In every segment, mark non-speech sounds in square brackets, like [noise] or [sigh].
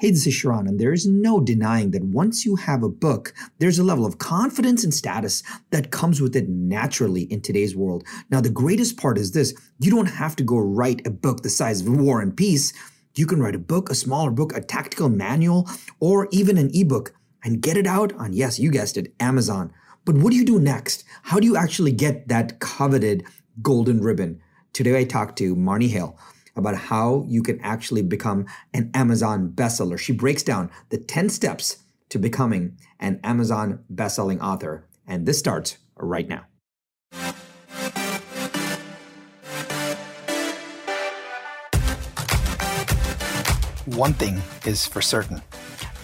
Hey, this is Sharran, and there is no denying that once you have a book, there's a level of confidence and status that comes with it naturally in today's world. Now, the greatest part is this you don't have to go write a book the size of War and Peace. You can write a book, a smaller book, a tactical manual, or even an ebook and get it out on, yes, you guessed it, Amazon. But what do you do next? How do you actually get that coveted golden ribbon? Today I talked to Marni Hale about how you can actually become an Amazon bestseller. She breaks down the 10 steps to becoming an Amazon bestselling author. And this starts right now. One thing is for certain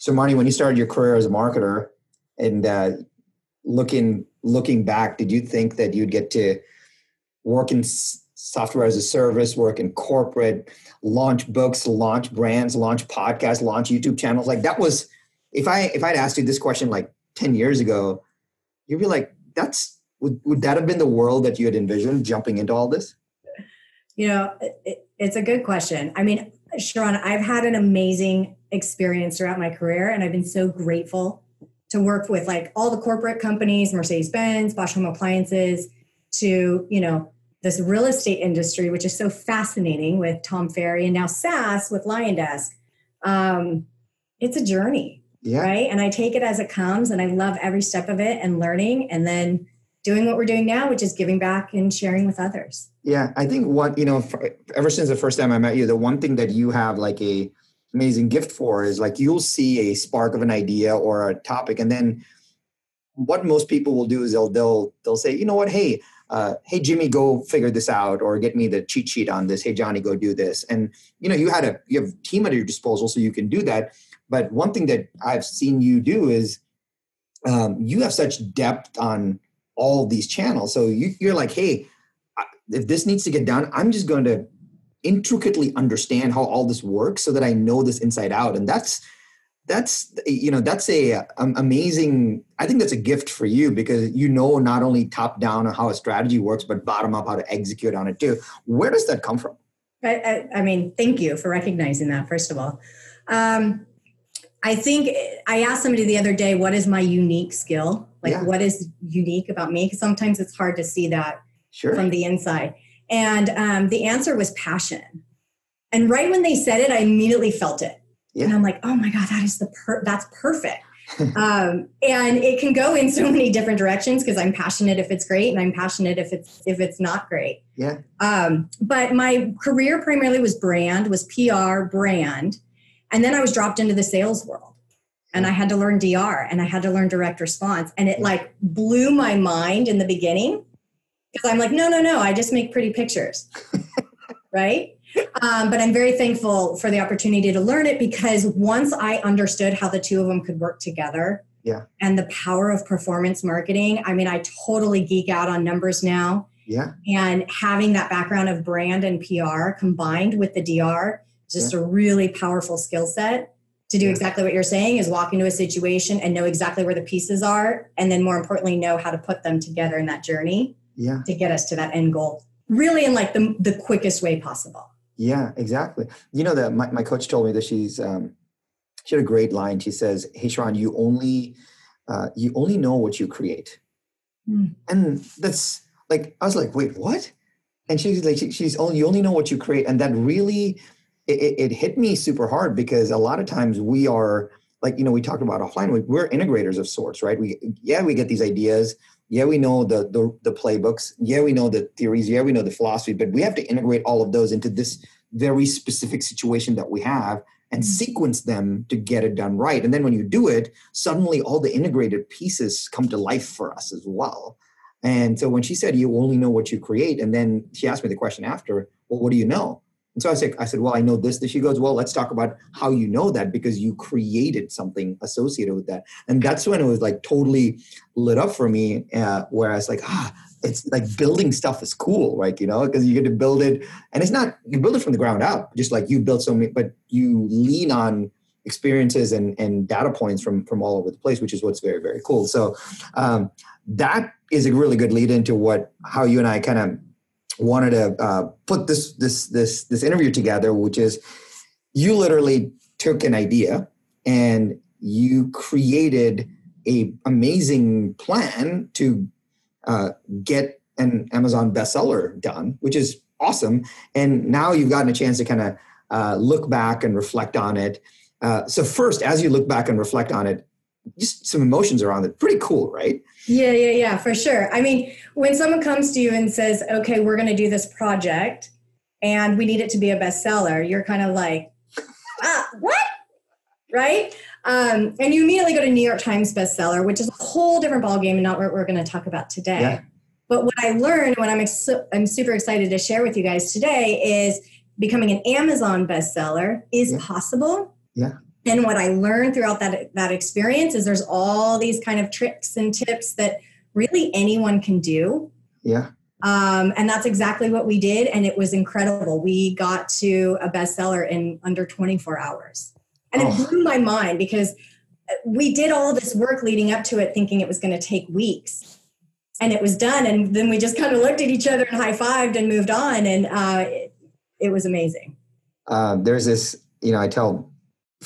So, Marni, when you started your career as a marketer, and uh, looking looking back, did you think that you'd get to work in software as a service, work in corporate, launch books, launch brands, launch podcasts, launch YouTube channels? Like that was if I if I'd asked you this question like ten years ago, you'd be like, "That's would would that have been the world that you had envisioned jumping into all this?" You know, it, it's a good question. I mean, Sharran, I've had an amazing experience throughout my career, and I've been so grateful to work with like all the corporate companies, Mercedes Benz, Bosch Home Appliances, to, you know, this real estate industry, which is so fascinating with Tom Ferry and now SaaS with LionDesk. Um, it's a journey, yeah. right? And I take it as it comes and I love every step of it and learning and then doing what we're doing now, which is giving back and sharing with others. Yeah, I think what, you know, ever since the first time I met you, the one thing that you have like a amazing gift for is like you'll see a spark of an idea or a topic and then what most people will do is they'll they'll they'll say you know what? Hey uh, hey jimmy go figure this out or get me the cheat sheet on this. Hey johnny go do this. And you know you had a you have a team at your disposal so you can do that. But one thing that i've seen you do is um, you have such depth on all these channels. So you, you're like hey if this needs to get done i'm just going to intricately understand how all this works so that I know this inside out. And that's that's you know that's a um, amazing i think that's a gift for you because you know not only top down on how a strategy works but bottom up how to execute on it too where does that come from i, I, I mean thank you for recognizing that first of all um, i think i asked somebody the other day what is my unique skill like yeah. what is unique about me because sometimes it's hard to see that sure. from the inside and um, the answer was passion. And right when they said it, I immediately felt it. Yeah. And I'm like, oh my God, that is the per- that's perfect. [laughs] um, and it can go in so many different directions because I'm passionate if it's great and I'm passionate if it's if it's not great. Yeah. Um, but my career primarily was brand, was PR, brand, and then I was dropped into the sales world, and I had to learn DR and I had to learn direct response, and it like blew my mind in the beginning because I'm like, no, no, no, I just make pretty pictures. [laughs] right? Um, but I'm very thankful for the opportunity to learn it because once I understood how the two of them could work together yeah. and the power of performance marketing, I mean, I totally geek out on numbers now. Yeah. And having that background of brand and PR combined with the DR, just yeah. a really powerful skill set to do yeah. exactly what you're saying is walk into a situation and know exactly where the pieces are. And then more importantly, know how to put them together in that journey yeah. to get us to that end goal really in like the, the quickest way possible. Yeah exactly. You know that my, my coach told me that she's um, she had a great line. She says hey sharran you only uh, you only know what you create. Mm. and that's like i was like wait what? And she's like she, she's only you only know what you create. And that really it, it, hit me super hard because a lot of times we are like you know we talked about offline we, we're integrators of sorts right? We yeah we get these ideas yeah we know the, the, the playbooks yeah we know the theories yeah we know the philosophy but we have to integrate all of those into this very specific situation that we have and mm-hmm. sequence them to get it done right and then when you do it suddenly all the integrated pieces come to life for us as well and so when she said you only know what you create and then she asked me the question after well, what do you know? And so I said, I said, well, I know this. She goes, well, let's talk about how you know that because you created something associated with that. And that's when it was like totally lit up for me. Uh, where I was like, ah, it's like building stuff is cool, right? You know, because you get to build it, and it's not you build it from the ground up, just like you built so many, but you lean on experiences and, and data points from from all over the place, which is what's very very cool. So um, that is a really good lead into what how you and I kind of wanted to uh, put this this this this interview together, which is you literally took an idea and you created a amazing plan to uh, get an Amazon bestseller done, which is awesome. And now you've gotten a chance to kind of uh, look back and reflect on it. Uh, so first, as you look back and reflect on it, just some emotions around it. Pretty cool, right? Yeah, yeah, yeah, for sure. I mean, when someone comes to you and says, "Okay, we're going to do this project, and we need it to be a bestseller," you're kind of like, "Ah, [laughs] what?" Right? Um, and you immediately go to New York Times bestseller, which is a whole different ballgame and not what we're going to talk about today. Yeah. But what I learned, what I'm ex- I'm super excited to share with you guys today, is becoming an Amazon bestseller is yeah. possible. Yeah. And what I learned throughout that that experience is there's all these kind of tricks and tips that really anyone can do. Yeah. Um, and that's exactly what we did, and it was incredible. We got to a bestseller in under 24 hours, and oh. it blew my mind because we did all this work leading up to it, thinking it was going to take weeks, and it was done. And then we just kind of looked at each other and high fived and moved on, and uh, it, it was amazing. Uh, there's this, you know, I tell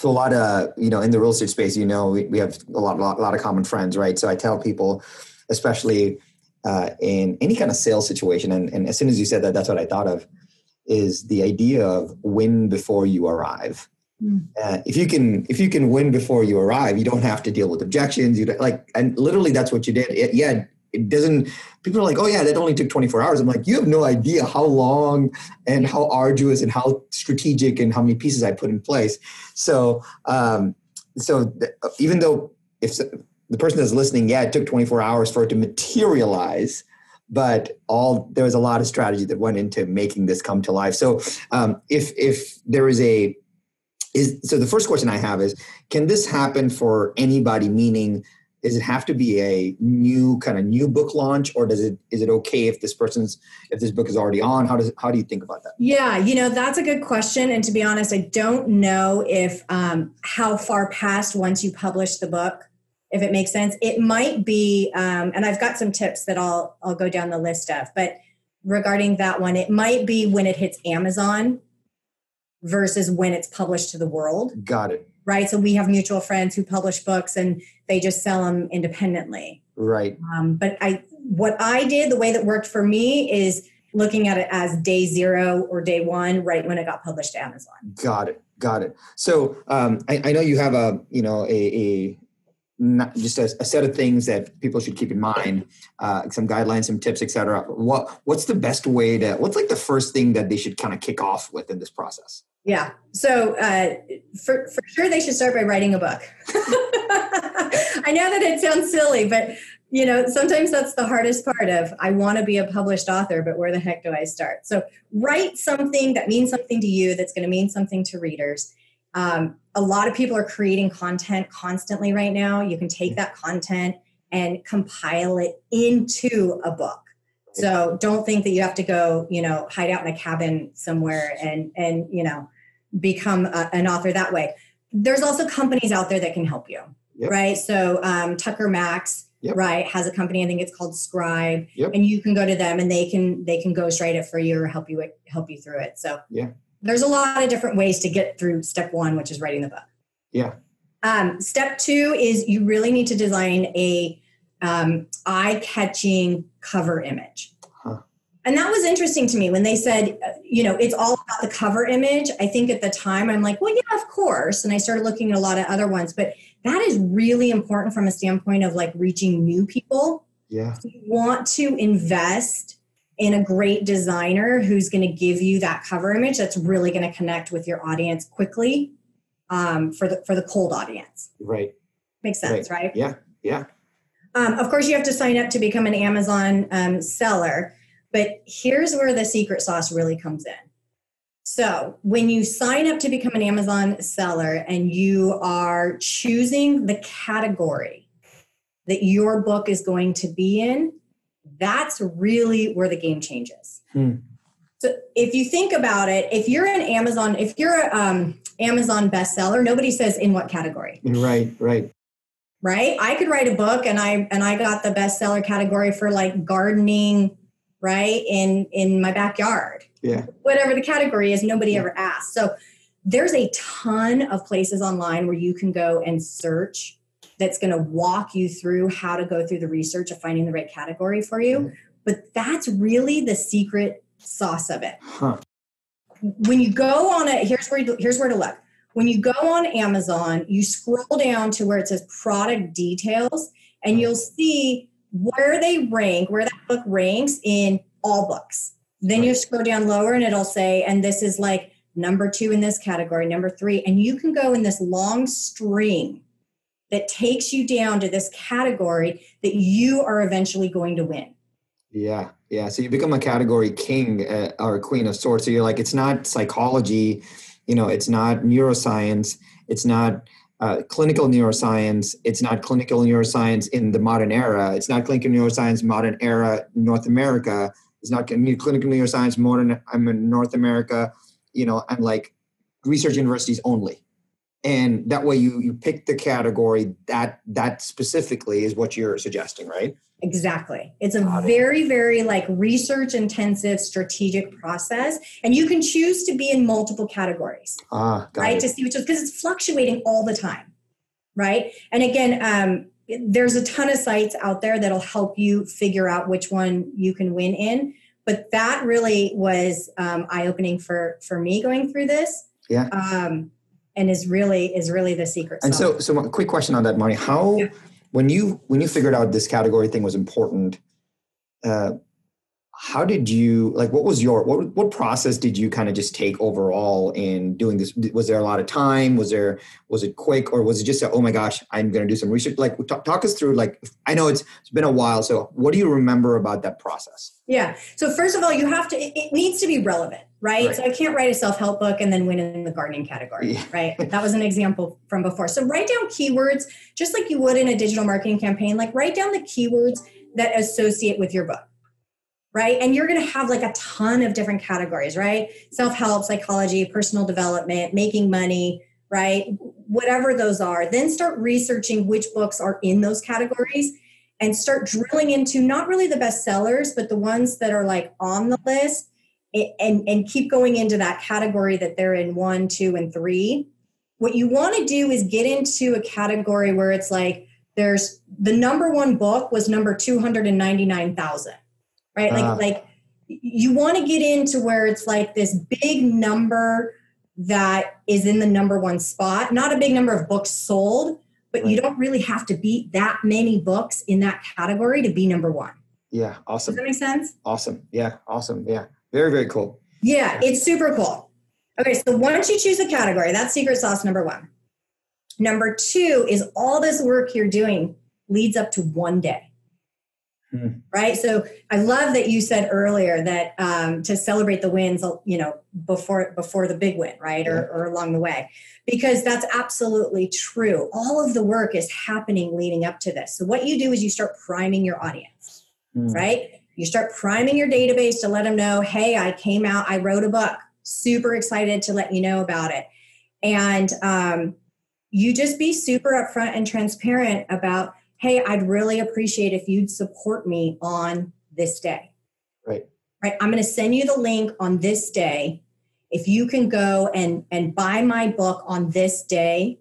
a lot of you know in the real estate space you know we, we have a lot, lot, lot of common friends right? So i tell people especially uh, in any kind of sales situation and, and as soon as you said that that's what i thought of is the idea of win before you arrive. Mm. uh, if you can if you can win before you arrive you don't have to deal with objections you like and literally that's what you did. It, yeah it doesn't people are like oh yeah that only took 24 hours. I'm like you have no idea how long and how arduous and how strategic and how many pieces i put in place. So um so th- even though if the person that's listening yeah it took 24 hours for it to materialize but all there was a lot of strategy that went into making this come to life. So um, if if there is a is so the first question i have is can this happen for anybody? Meaning does it have to be a new kind of new book launch or does it is it okay if this person's if this book is already on? How does how do you think about that? Yeah you know that's a good question and to be honest i don't know if um, how far past once you publish the book if it makes sense. It might be um, and i've got some tips that i'll i'll go down the list of but regarding that one it might be when it hits amazon versus when it's published to the world. Got it right? So we have mutual friends who publish books and they just sell them independently. Right. Um, but I, what I did, the way that worked for me is looking at it as day zero or day one, right when it got published to Amazon. Got it. Got it. So um, I, I, know you have a, you know, a, a just a, a, set of things that people should keep in mind, uh, some guidelines, some tips, etc. What what's the best way to? What's like the first thing that they should kind of kick off with in this process? Yeah. So uh, for for sure, they should start by writing a book. [laughs] I know that it sounds silly, but you know sometimes that's the hardest part of I want to be a published author, but where the heck do I start? So write something that means something to you, that's going to mean something to readers um, a lot of people are creating content constantly right now. You can take that content and compile it into a book. So don't think that you have to go, you know, hide out in a cabin somewhere and and you know become a, an author that way. There's also companies out there that can help you, yep. right? So um, Tucker Max, yep. right, has a company. I think it's called Scribe, yep. and you can go to them and they can they can ghostwrite it for you or help you help you through it. So yeah, there's a lot of different ways to get through step one, which is writing the book. Yeah. Um, step two is you really need to design a um, eye-catching cover image. And that was interesting to me when they said, uh, you know, it's all about the cover image. I think at the time I'm like, well, yeah, of course. And I started looking at a lot of other ones, but that is really important from a standpoint of like reaching new people. Yeah. You want to invest in a great designer who's going to give you that cover image that's really going to connect with your audience quickly um, for the for the cold audience. Right. Makes sense, right? right? Yeah. Yeah. Um, of course, you have to sign up to become an Amazon um, seller, but here's where the secret sauce really comes in. So, when you sign up to become an Amazon seller and you are choosing the category that your book is going to be in, that's really where the game changes. Hmm. So, if you think about it, if you're an Amazon, if you're an um, Amazon bestseller, nobody says in what category. Right, right. Right? I could write a book and I and I got the bestseller category for like gardening, right? In in my backyard yeah whatever the category is nobody yeah. ever asks so there's a ton of places online where you can go and search that's going to walk you through how to go through the research of finding the right category for you mm-hmm. but that's really the secret sauce of it huh. when you go on it here's where you, here's where to look when you go on amazon you scroll down to where it says product details and you'll see where they rank where that book ranks in all books then you scroll down lower and it'll say, and this is like number two in this category, number three. And you can go in this long string that takes you down to this category that you are eventually going to win. Yeah, yeah. So you become a category king uh, or queen of sorts. So you're like, it's not psychology, you know, it's not neuroscience, it's not uh, clinical neuroscience, it's not clinical neuroscience in the modern era, it's not clinical neuroscience modern era North America. It's not clinical neuroscience modern i'm in north america you know and like research universities only and that way you you pick the category that that specifically is what you're suggesting right? Exactly. It's a Got very it. very like research intensive strategic process and you can choose to be in multiple categories. Ah, right it. to see which is because it's fluctuating all the time right? And again um, there's a ton of sites out there that'll help you figure out which one you can win in but that really was um, eye-opening for for me going through this. Yeah. Um, and is really is really the secret and so so a quick question on that Marni how yeah. when you when you figured out this category thing was important uh, how did you like what was your what, what process did you kind of just take overall in doing this? Was there a lot of time? Was there was it quick? Or was it just a, oh my gosh i'm going to do some research? Like talk, talk us through like i know it's it's been a while so what do you remember about that process? Yeah. So first of all you have to it, it needs to be relevant right? right? so i can't write a self-help book and then win in the gardening category yeah. right? [laughs] That was an example from before. So write down keywords just like you would in a digital marketing campaign like write down the keywords that associate with your book right? And you're going to have like a ton of different categories, right? Self help, psychology, personal development, making money, right? Whatever those are. Then start researching which books are in those categories and start drilling into not really the best sellers, but the ones that are like on the list and, and keep going into that category that they're in one, two, and three. What you want to do is get into a category where it's like there's the number one book was number 299,000 right? Like uh, like you want to get into where it's like this big number that is in the number one spot, not a big number of books sold, but right. you don't really have to beat that many books in that category to be number one. Yeah, awesome. Does that make sense? Awesome. Yeah, awesome. Yeah, very, very cool. Yeah, it's super cool. Okay, so once you choose a category, that's secret sauce number one. Number two is all this work you're doing leads up to one day. Mm. Right. So I love that you said earlier that um, to celebrate the wins, you know, before before the big win, right, or, or along the way, because that's absolutely true. All of the work is happening leading up to this. So what you do is you start priming your audience, mm. right? You start priming your database to let them know, hey, I came out, I wrote a book, super excited to let you know about it, and um, you just be super upfront and transparent about hey, I'd really appreciate if you'd support me on this day. Right. Right. I'm going to send you the link on this day. If you can go and and buy my book on this day,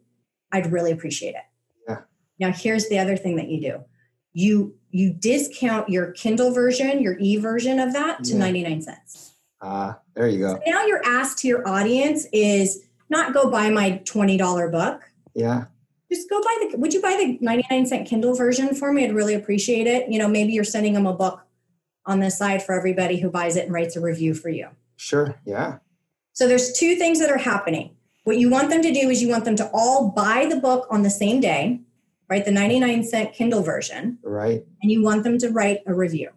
I'd really appreciate it. Yeah. Now here's the other thing that you do. You you discount your Kindle version, your e version of that to yeah. 99 cents. Ah, uh, there you go. So now your ask to your audience is not go buy my $20 book. Yeah just go buy the would you buy the 99 cent kindle version for me? I'd really appreciate it. You know maybe you're sending them a book on the side for everybody who buys it and writes a review for you. Sure yeah. So there's two things that are happening. What you want them to do is you want them to all buy the book on the same day right the 99 cent kindle version right. and you want them to write a review.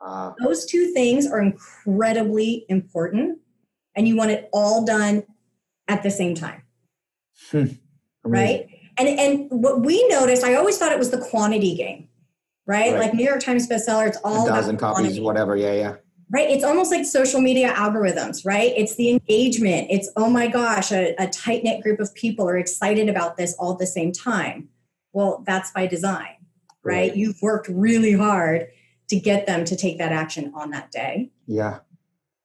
Uh, those two things are incredibly important and you want it all done at the same time. Hmm. Right? And and what we noticed, I always thought it was the quantity game. Right? right. Like New York Times bestseller, it's all a dozen copies, quantity. whatever. Yeah, yeah right? It's almost like social media algorithms, right? It's the engagement. It's, oh my gosh, a, a tight knit group of people are excited about this all at the same time. Well, that's by design, right? right? You've worked really hard to get them to take that action on that day. Yeah.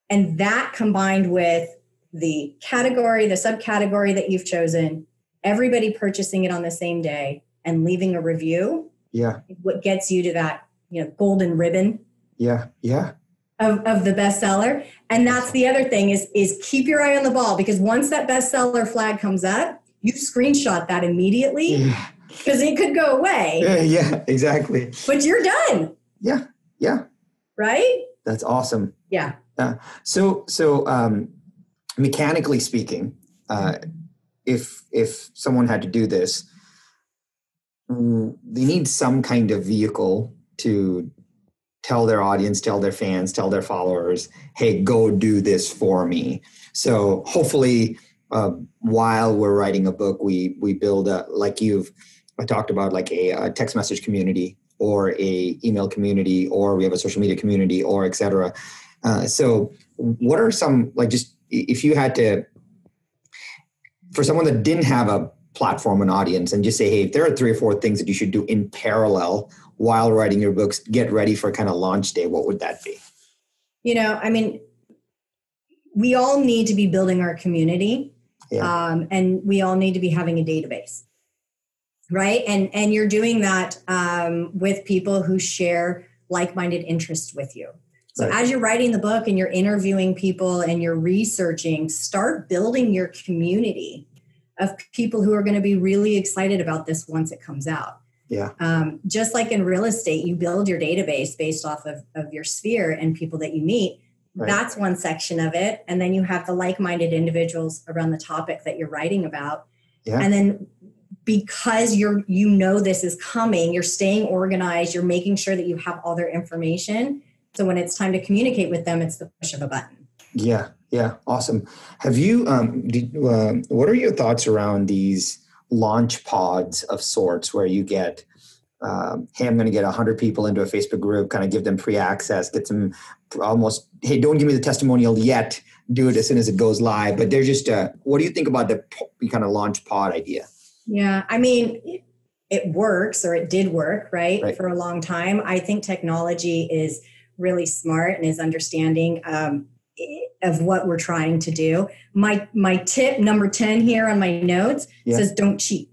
And that combined with the category, the subcategory that you've chosen, everybody purchasing it on the same day and leaving a review. Yeah. What gets you to that, you know, golden ribbon. Yeah. Yeah of, of the bestseller. And that's the other thing is, is keep your eye on the ball because once that bestseller flag comes up, you screenshot that immediately because it could go away. Yeah, yeah, exactly. But you're done. Yeah, yeah. Right? That's awesome. Yeah. Uh, so, so um, mechanically speaking, uh, if if someone had to do this, mm, they need some kind of vehicle to tell their audience, tell their fans, tell their followers, hey, go do this for me. So hopefully, uh, while we're writing a book, we we build a like you've talked about like a, a, text message community or a email community, or we have a social media community, or etc. Uh, so, what are some like just if you had to for someone that didn't have a platform and audience and just say hey if there are three or four things that you should do in parallel while writing your books get ready for kind of launch day what would that be? You know i mean we all need to be building our community yeah. um, and we all need to be having a database right? And and you're doing that um, with people who share like-minded interests with you so right. as you're writing the book and you're interviewing people and you're researching start building your community of people who are going to be really excited about this once it comes out yeah. Um, just like in real estate, you build your database based off of, of your sphere and people that you meet. Right. That's one section of it. And then you have the like minded individuals around the topic that you're writing about. Yeah. And then because you're you know this is coming, you're staying organized, you're making sure that you have all their information. So when it's time to communicate with them, it's the push of a button. Yeah, yeah, awesome. Have you? Um, did, uh, what are your thoughts around these launch pods of sorts where you get um, hey i'm going to get 100 people into a facebook group kind of give them pre-access get some almost hey don't give me the testimonial yet do it as soon as it goes live but they're just uh, what do you think about the kind of launch pod idea yeah i mean it, it works or it did work right, right, for a long time i think technology is really smart and is understanding um, of what we're trying to do. My my tip number 10 here on my notes yeah. says don't cheat.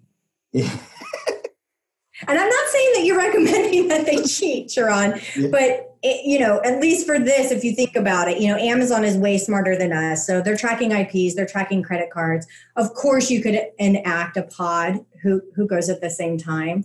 Yeah. [laughs] and I'm not saying that you're recommending that they [laughs] cheat, Sharran, yeah. but it, you know, at least for this, if you think about it, you know, Amazon is way smarter than us. So they're tracking IPs, they're tracking credit cards. Of course, you could enact a pod who who goes at the same time.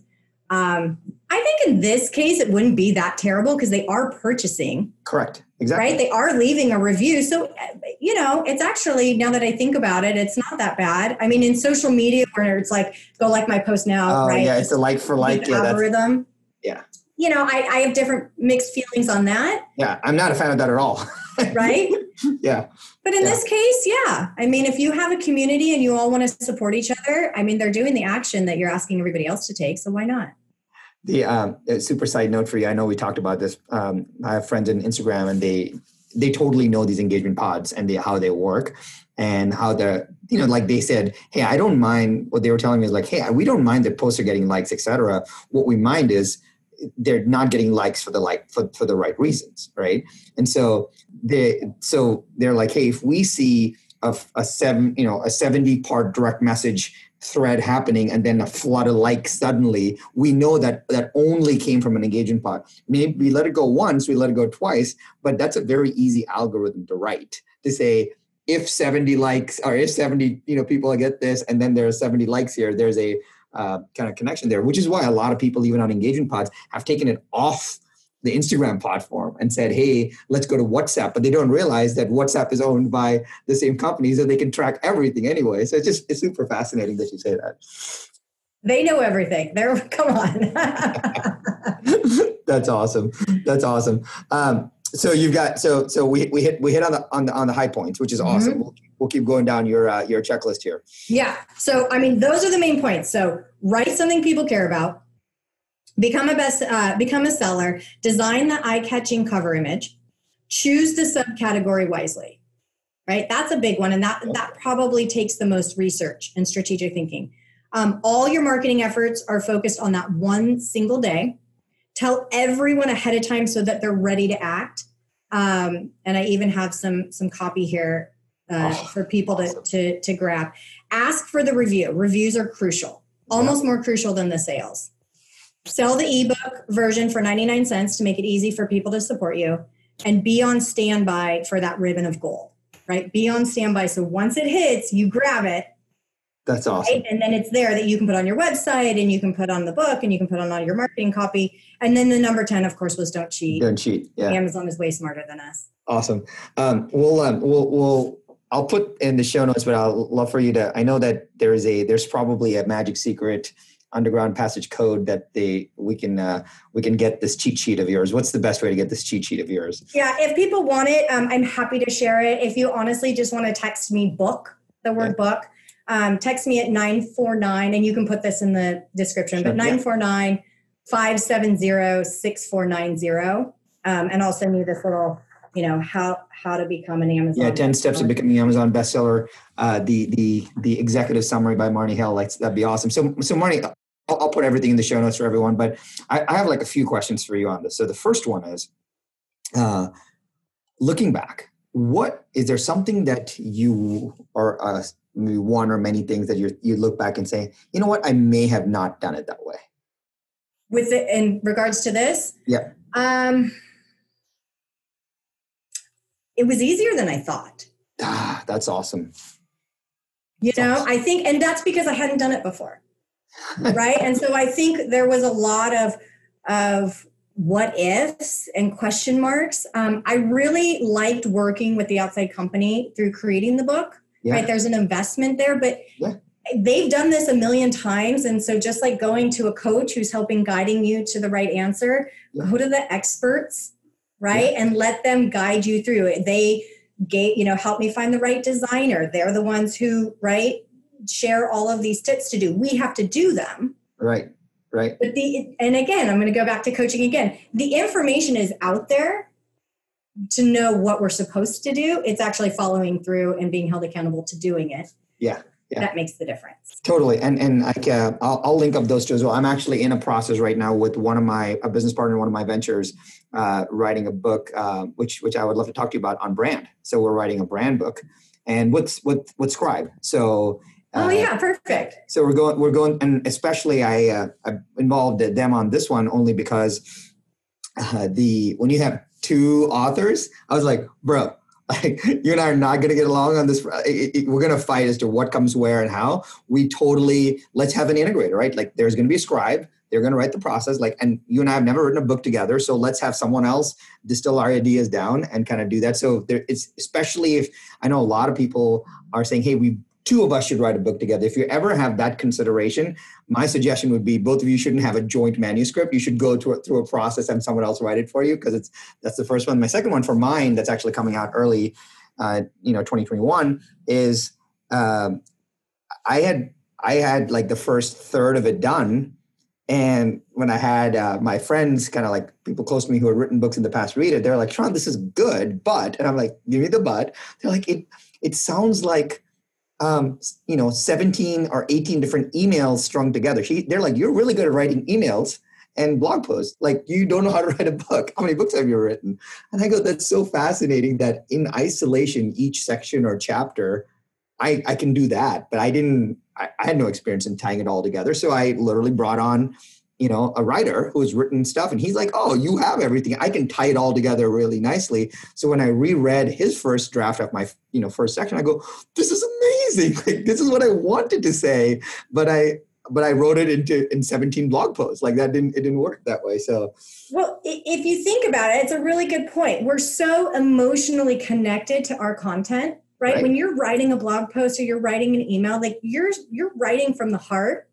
Um, I think in this case, it wouldn't be that terrible because they are purchasing. Correct. Exactly. Right? They are leaving a review. So, you know, it's actually, now that I think about it, it's not that bad. I mean, in social media where it's like, go like my post now, oh, right? Yeah, it's a like for like. Yeah, algorithm. Yeah. You know, I, I have different mixed feelings on that. Yeah, I'm not a fan of that at all. [laughs] right? yeah. But in yeah. this case, yeah. I mean, if you have a community and you all want to support each other, I mean, they're doing the action that you're asking everybody else to take. So why not? The um, super side note for you, I know we talked about this. Um, I have friends in Instagram, and they they totally know these engagement pods and they, how they work and how the you know like they said hey i don't mind what they were telling me is like hey we don't mind that posts are getting likes etc what we mind is they're not getting likes for the like for, for the right reasons right and so they so they're like hey if we see a, a seven you know a 70 part direct message thread happening and then a flood of likes suddenly. We know that that only came from an engagement pod. Maybe we let it go once we let it go twice but that's a very easy algorithm to write to say if 70 likes or if 70 you know people get this and then there are 70 likes here there's a uh, kind of connection there which is why a lot of people even on engagement pods have taken it off the Instagram platform and said, hey, let's go to WhatsApp. But they don't realize that WhatsApp is owned by the same company, so they can track everything anyway. So it's just it's super fascinating that you say that. They know everything. They're [laughs] come on. [laughs] That's awesome. That's awesome. Um, so you've got so so we, we hit we hit on the on the on the high points, which is mm-hmm. awesome. We'll, we'll keep going down your uh, your checklist here. Yeah. So I mean, those are the main points. So write something people care about. Become a best uh, become a seller. Design the eye catching cover image. Choose the subcategory wisely. Right. That's a big one, and that that probably takes the most research and strategic thinking. Um, all your marketing efforts are focused on that one single day tell everyone ahead of time so that they're ready to act um, and i even have some some copy here uh, oh, for people awesome. to, to to grab ask for the review reviews are crucial almost yeah. more crucial than the sales sell the ebook version for 99 cents to make it easy for people to support you and be on standby for that ribbon of gold right be on standby so once it hits you grab it that's awesome. Right? And then it's there that you can put on your website and you can put on the book and you can put on all your marketing copy. And then the number 10, of course, was don't cheat. Don't cheat. Yeah. Amazon is way smarter than us. Awesome. Um, we'll, um, we'll, we'll, I'll put in the show notes, but I'll love for you to, I know that there is a, there's probably a magic secret underground passage code that they we can uh, we can get this cheat sheet of yours what's the best way to get this cheat sheet of yours yeah if people want it um, i'm happy to share it if you honestly just want to text me book the word yeah. book um, text me at 949, and you can put this in the description, sure, but 949 570 6490. Um, and I'll send you this little, you know, how how to become an Amazon. Yeah, 10 steps to becoming an Amazon bestseller. Uh, the the the executive summary by Marni Hill. Like that'd be awesome. So so Marni, I'll, I'll put everything in the show notes for everyone, but I, I, have like a few questions for you on this. So the first one is, uh, looking back, what is there something that you or uh, maybe one or many things that you you look back and say, you know what, I may have not done it that way. With it in regards to this, yeah, um, it was easier than I thought. Ah, that's awesome. You that's know, awesome. I think, and that's because I hadn't done it before, right? and so I think there was a lot of of what ifs and question marks. Um, I really liked working with the outside company through creating the book yeah. right there's an investment there but yeah. they've done this a million times and so just like going to a coach who's helping guiding you to the right answer yeah. go to the experts right and let them guide you through it they gave you know help me find the right designer they're the ones who right share all of these tips to do we have to do them right right but the and again i'm going to go back to coaching again the information is out there to know what we're supposed to do. It's actually following through and being held accountable to doing it. Yeah. Yeah. That makes the difference. Totally, and and I uh, I'll, I'll link up those two as well. I'm actually in a process right now with one of my a business partner, one of my ventures, uh, writing a book, uh, which which I would love to talk to you about on brand. So we're writing a brand book, and what's with with Scribe. So oh uh, yeah, perfect. So we're going we're going, and especially I uh, I involved them on this one only because uh, the when you have two authors, I was like, bro, [laughs] like you and I are not going to get along on this. It, it, we're going to fight as to what comes where and how. We totally let's have an integrator, right? Like there's going to be a scribe. They're going to write the process. Like, and you and I have never written a book together, so let's have someone else distill our ideas down and kind of do that. So there, it's especially if I know a lot of people are saying, hey, we two of us should write a book together. If you ever have that consideration, my suggestion would be both of you shouldn't have a joint manuscript. You should go to, through a process and someone else write it for you because it's that's the first one. My second one for mine that's actually coming out early, uh, you know, 2021 is um, I had I had like the first third of it done. And when I had uh, my friends, kind of like people close to me who had written books in the past, read it, they're like, "Sean, this is good, but," and I'm like, "Give me the but." They're like, "It it sounds like um, you know, 17 or 18 different emails strung together. She, they're like, you're really good at writing emails and blog posts. Like, you don't know how to [laughs] write a book. How many books have you written? And I go, that's so fascinating that in isolation, each section or chapter, I, I can do that. But I didn't, I, I had no experience in tying it all together. So I literally brought on you know a writer who's written stuff and he's like oh you have everything. I can tie it all together really nicely. So when i reread his first draft of my you know first section i go this is amazing. [laughs] Like this is what i wanted to say but i but i wrote it into in 17 blog posts. Like that didn't it didn't work that way. So well if you think about it it's a really good point. We're so emotionally connected to our content right, right. when you're writing a blog post or you're writing an email like you're you're writing from the heart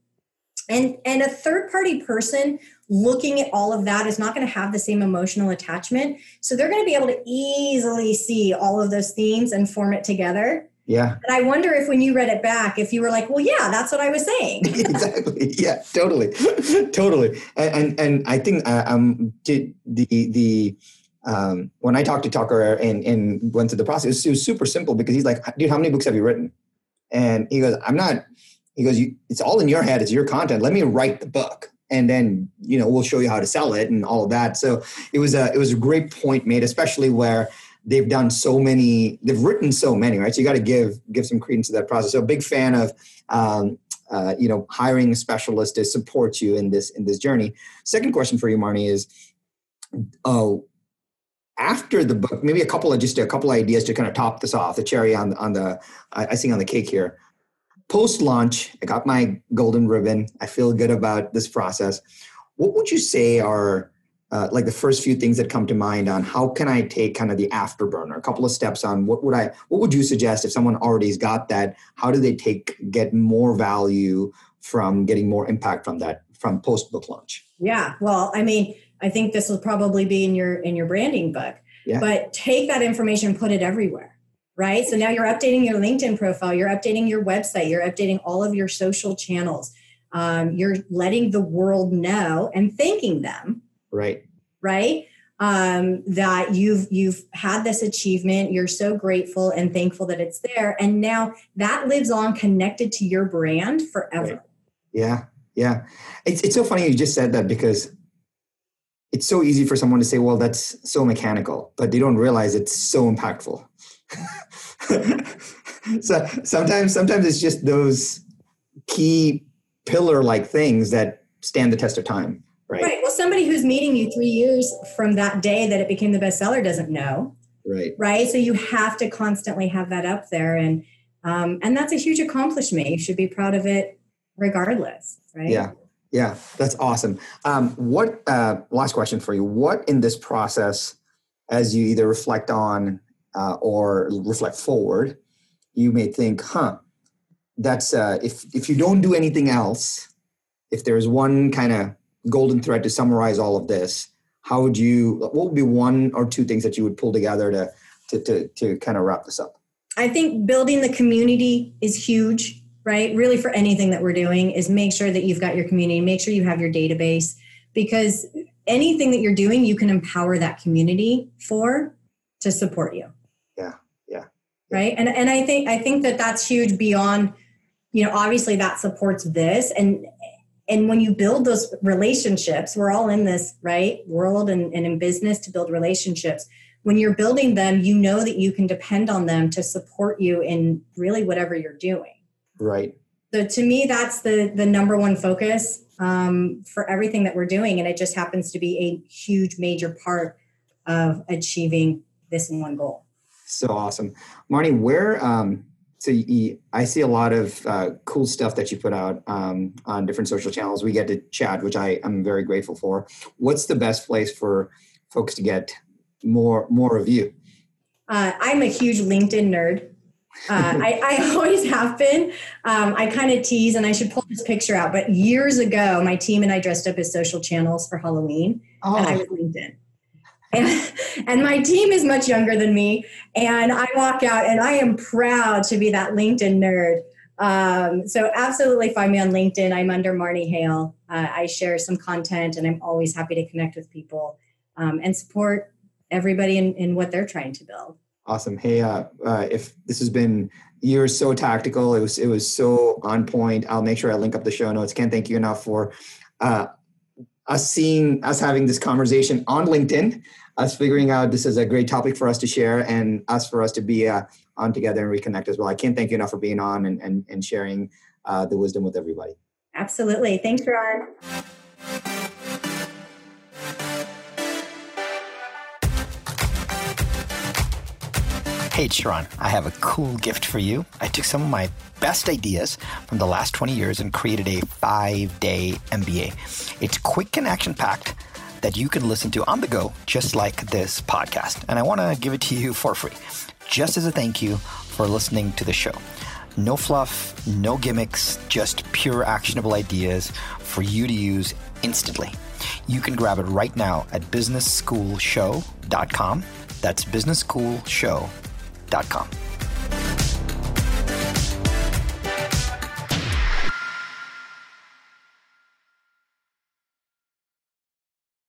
And and a third party person looking at all of that is not going to have the same emotional attachment. So they're going to be able to easily see all of those themes and form it together. Yeah. And I wonder if when you read it back, if you were like, well, yeah, that's what I was saying. [laughs] exactly. Yeah, totally. [laughs] totally. And, and, and I think uh, um, the, the, the um, when I talked to Tucker and, and went through the process, it was, it was, super simple because he's like, dude, how many books have you written? And he goes, I'm not, he goes, it's all in your head. It's your content. Let me write the book and then you know we'll show you how to sell it and all of that. So it was a it was a great point made especially where they've done so many they've written so many right? So you got to give give some credence to that process. So a big fan of um, uh, you know hiring a specialist to support you in this in this journey. Second question for you marni is oh after the book maybe a couple of just a couple of ideas to kind of top this off the cherry on on the i see on the cake here post launch, I got my golden ribbon. I feel good about this process. What would you say are uh, like the first few things that come to mind on how can I take kind of the afterburner? A couple of steps on what would I what would you suggest if someone already's got that? How do they take get more value from getting more impact from that from post book launch? Yeah, well, I mean, I think this will probably be in your in your branding book. Yeah. But take that information, put it everywhere right? So now you're updating your LinkedIn profile, you're updating your website, you're updating all of your social channels. Um, you're letting the world know and thanking them. Right. Right. Um, that you've you've had this achievement. You're so grateful and thankful that it's there, and now that lives on, connected to your brand forever. Right. Yeah, yeah. It's it's so funny you just said that because it's so easy for someone to say, "Well, that's so mechanical," but they don't realize it's so impactful. [laughs] so sometimes sometimes it's just those key pillar like things that stand the test of time right? Right. Well somebody who's meeting you three years from that day that it became the bestseller doesn't know. Right. Right? So you have to constantly have that up there. And um, and that's a huge accomplishment. You should be proud of it regardless right? Yeah. Yeah. That's awesome. Um, what uh, last question for you. What in this process as you either reflect on uh, or reflect forward, you may think, huh, that's uh, if if you don't do anything else, if there's one kind of golden thread to summarize all of this, how would you? What would be one or two things that you would pull together to to to, to kind of wrap this up? I think building the community is huge, right? Really, for anything that we're doing, is make sure that you've got your community, make sure you have your database, because anything that you're doing, you can empower that community for to support you right? And and i think i think that that's huge beyond you know obviously that supports this. And and when you build those relationships we're all in this right world and, and in business to build relationships. When you're building them you know that you can depend on them to support you in really whatever you're doing. Right. So to me that's the the number one focus um, for everything that we're doing. And it just happens to be a huge major part of achieving this one goal so awesome, Marni. Where um, so you, I see a lot of uh, cool stuff that you put out um, on different social channels. We get to chat, which I am very grateful for. What's the best place for folks to get more more of you? Uh, I'm a huge LinkedIn nerd. Uh, I, I, [laughs] always have been. Um, I kind of tease, and I should pull this picture out. But years ago, my team and I dressed up as social channels for Halloween, oh. and I oh. was LinkedIn. And, and my team is much younger than me. And I walk out and I am proud to be that LinkedIn nerd. Um, so absolutely find me on LinkedIn. I'm under Marni Hale. Uh, I share some content and I'm always happy to connect with people um, and support everybody in, in what they're trying to build. Awesome. Hey, uh, uh, if this has been years so tactical, it was it was so on point. I'll make sure I link up the show notes. Can't thank you enough for uh, us seeing us having this conversation on LinkedIn, us figuring out this is a great topic for us to share, and us for us to be uh, on together and reconnect as well. I can't thank you enough for being on and and, and sharing uh, the wisdom with everybody. Absolutely. Thanks, Ron. Hey, Sharran, I have a cool gift for you. I took some of my best ideas from the last 20 years and created a five day MBA. It's quick and action packed that you can listen to on the go, just like this podcast. And I want to give it to you for free, just as a thank you for listening to the show. No fluff, no gimmicks, just pure actionable ideas for you to use instantly. You can grab it right now at businessschoolshow.com. That's businessschoolshow.com.